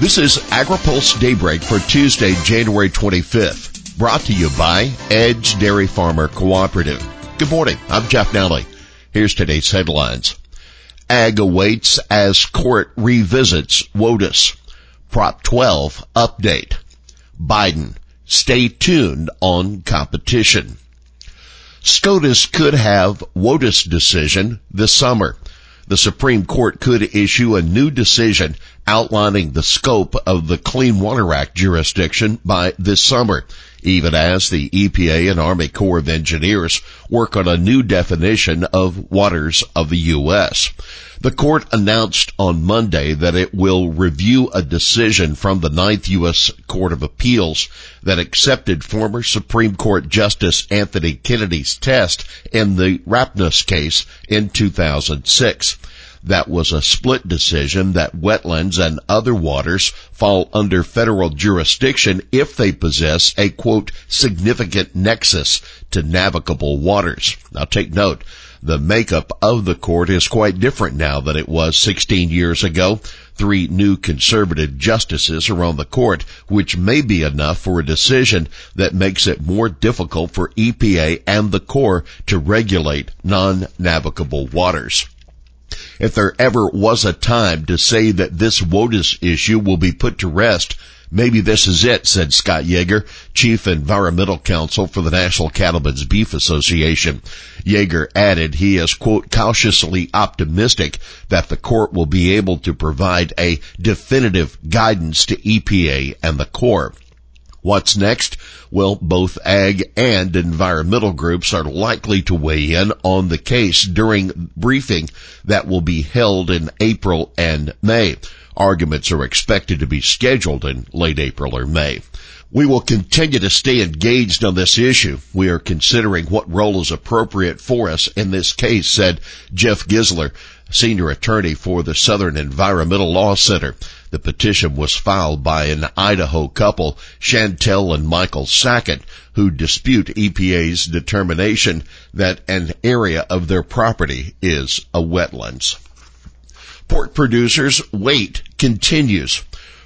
This is AgriPulse Daybreak for Tuesday, January 25th, brought to you by Edge Dairy Farmer Cooperative. Good morning. I'm Jeff Nalley. Here's today's headlines. Ag awaits as court revisits WOTUS. Prop 12 update. Biden, stay tuned on competition. SCOTUS could have WOTUS decision this summer. The Supreme Court could issue a new decision outlining the scope of the Clean Water Act jurisdiction by this summer, even as the EPA and Army Corps of Engineers work on a new definition of waters of the U.S. The court announced on Monday that it will review a decision from the Ninth U.S. Court of Appeals that accepted former Supreme Court Justice Anthony Kennedy's test in the Rapanos case in 2006. That was a split decision that wetlands and other waters fall under federal jurisdiction if they possess a quote significant nexus to navigable waters. Now take note, the makeup of the court is quite different now than it was 16 years ago. Three new conservative justices are on the court, which may be enough for a decision that makes it more difficult for EPA and the Corps to regulate non-navigable waters. If there ever was a time to say that this WOTUS issue will be put to rest, maybe this is it, said Scott Yager, Chief Environmental Counsel for the National Cattlemen's Beef Association. Yager added he is, quote, cautiously optimistic that the court will be able to provide a definitive guidance to EPA and the Corps. What's next? Well, both ag and environmental groups are likely to weigh in on the case during briefing that will be held in April and May. Arguments are expected to be scheduled in late April or May. We will continue to stay engaged on this issue. We are considering what role is appropriate for us in this case, said Geoff Gisler, senior attorney for the Southern Environmental Law Center. The petition was filed by an Idaho couple, Chantell and Michael Sackett, who dispute EPA's determination that an area of their property is a wetlands. Pork producers wait continues.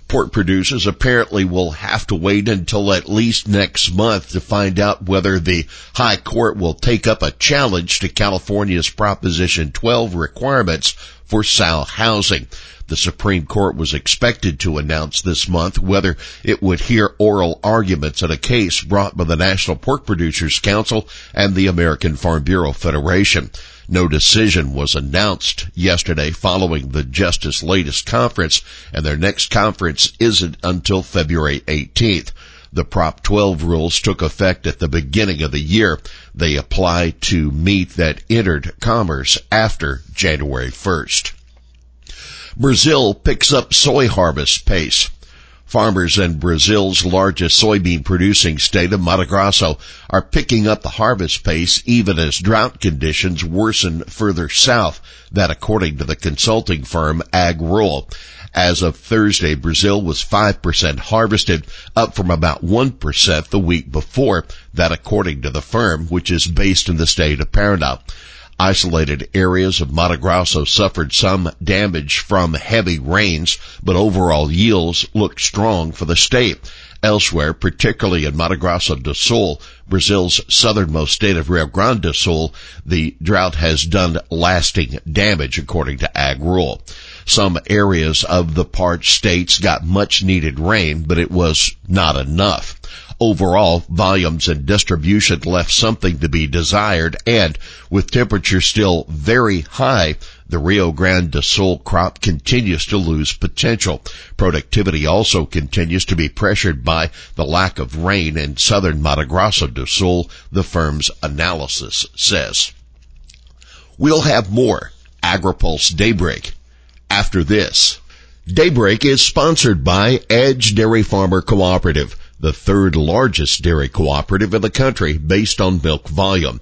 Pork producers apparently will have to wait until at least next month to find out whether the High Court will take up a challenge to California's Proposition 12 requirements for sow housing. The Supreme Court was expected to announce this month whether it would hear oral arguments in a case brought by the National Pork Producers Council and the American Farm Bureau Federation. No decision was announced yesterday following the Justice latest conference, and their next conference isn't until February 18th. The Prop 12 rules took effect at the beginning of the year. They apply to meat that entered commerce after January 1st. Brazil picks up soy harvest pace. Farmers in Brazil's largest soybean producing state of Mato Grosso are picking up the harvest pace even as drought conditions worsen further south, that according to the consulting firm AgRural. As of Thursday, Brazil was 5% harvested, up from about 1% the week before, that according to the firm, which is based in the state of Paraná. Isolated areas of Mato Grosso suffered some damage from heavy rains, but overall yields looked strong for the state. Elsewhere, particularly in Mato Grosso do Sul, Brazil's southernmost state of Rio Grande do Sul, the drought has done lasting damage according to AgRural. Some areas of the parched states got much needed rain, but it was not enough. Overall, volumes and distribution left something to be desired and with temperatures still very high, the Rio Grande do Sul crop continues to lose potential. Productivity also continues to be pressured by the lack of rain in southern Mato Grosso do Sul, the firm's analysis says. We'll have more AgriPulse Daybreak after this. Daybreak is sponsored by Edge Dairy Farmer Cooperative the third largest dairy cooperative in the country based on milk volume.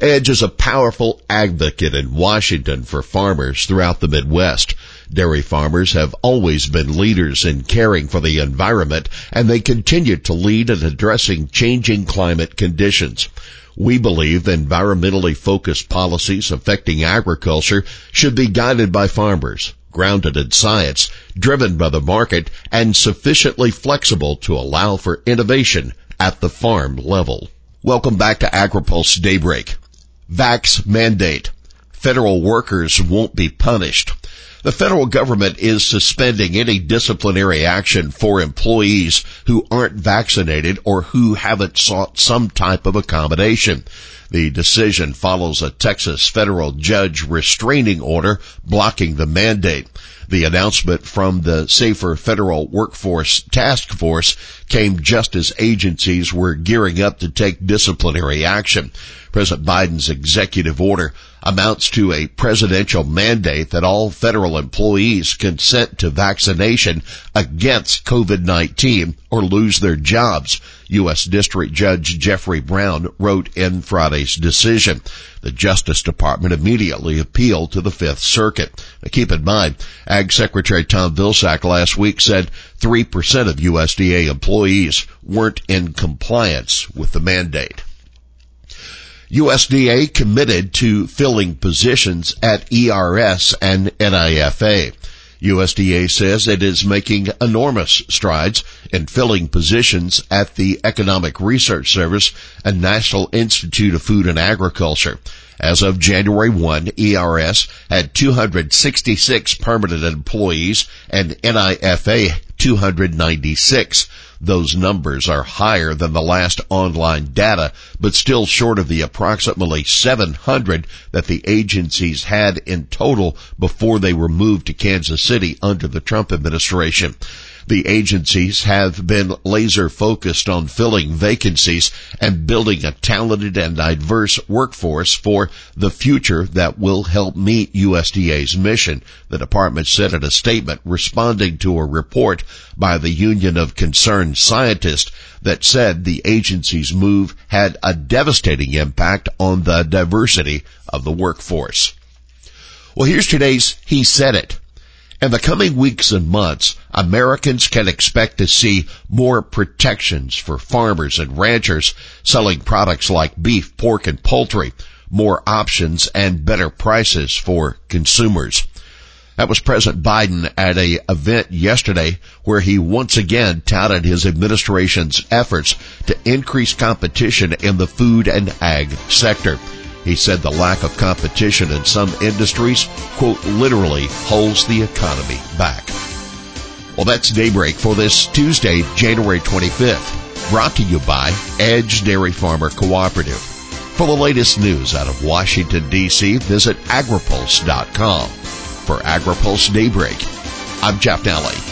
Edge is a powerful advocate in Washington for farmers throughout the Midwest. Dairy farmers have always been leaders in caring for the environment and they continue to lead in addressing changing climate conditions. We believe environmentally focused policies affecting agriculture should be guided by farmers. Grounded in science, driven by the market, and sufficiently flexible to allow for innovation at the farm level. Welcome back to AgriPulse Daybreak. Vax mandate. Federal workers won't be punished. The federal government is suspending any disciplinary action for employees who aren't vaccinated or who haven't sought some type of accommodation. The decision follows a Texas federal judge restraining order blocking the mandate. The announcement from the Safer Federal Workforce Task Force came just as agencies were gearing up to take disciplinary action. President Biden's executive order amounts to a presidential mandate that all federal employees consent to vaccination against COVID-19 or lose their jobs. U.S. District Judge Jeffrey Brown wrote in Friday's decision. The Justice Department immediately appealed to the Fifth Circuit. Now keep in mind, Ag Secretary Tom Vilsack last week said 3% of USDA employees weren't in compliance with the mandate. USDA committed to filling positions at ERS and NIFA. USDA says it is making enormous strides in filling positions at the Economic Research Service and National Institute of Food and Agriculture. As of January 1, ERS had 266 permanent employees and NIFA 296. Those numbers are higher than the last online data, but still short of the approximately 700 that the agencies had in total before they were moved to Kansas City under the Trump administration. The agencies have been laser focused on filling vacancies and building a talented and diverse workforce for the future that will help meet USDA's mission, the department said in a statement responding to a report by the Union of Concerned Scientists that said the agency's move had a devastating impact on the diversity of the workforce. Well, here's today's He Said It. In the coming weeks and months, Americans can expect to see more protections for farmers and ranchers selling products like beef, pork, and poultry, more options and better prices for consumers. That was President Biden at a event yesterday where he once again touted his administration's efforts to increase competition in the food and ag sector. He said the lack of competition in some industries, quote, literally holds the economy back. Well, that's daybreak for this Tuesday, January 25th, brought to you by Edge Dairy Farmer Cooperative. For the latest news out of Washington, D.C., visit agripulse.com. For AgriPulse Daybreak, I'm Jeff Nalley.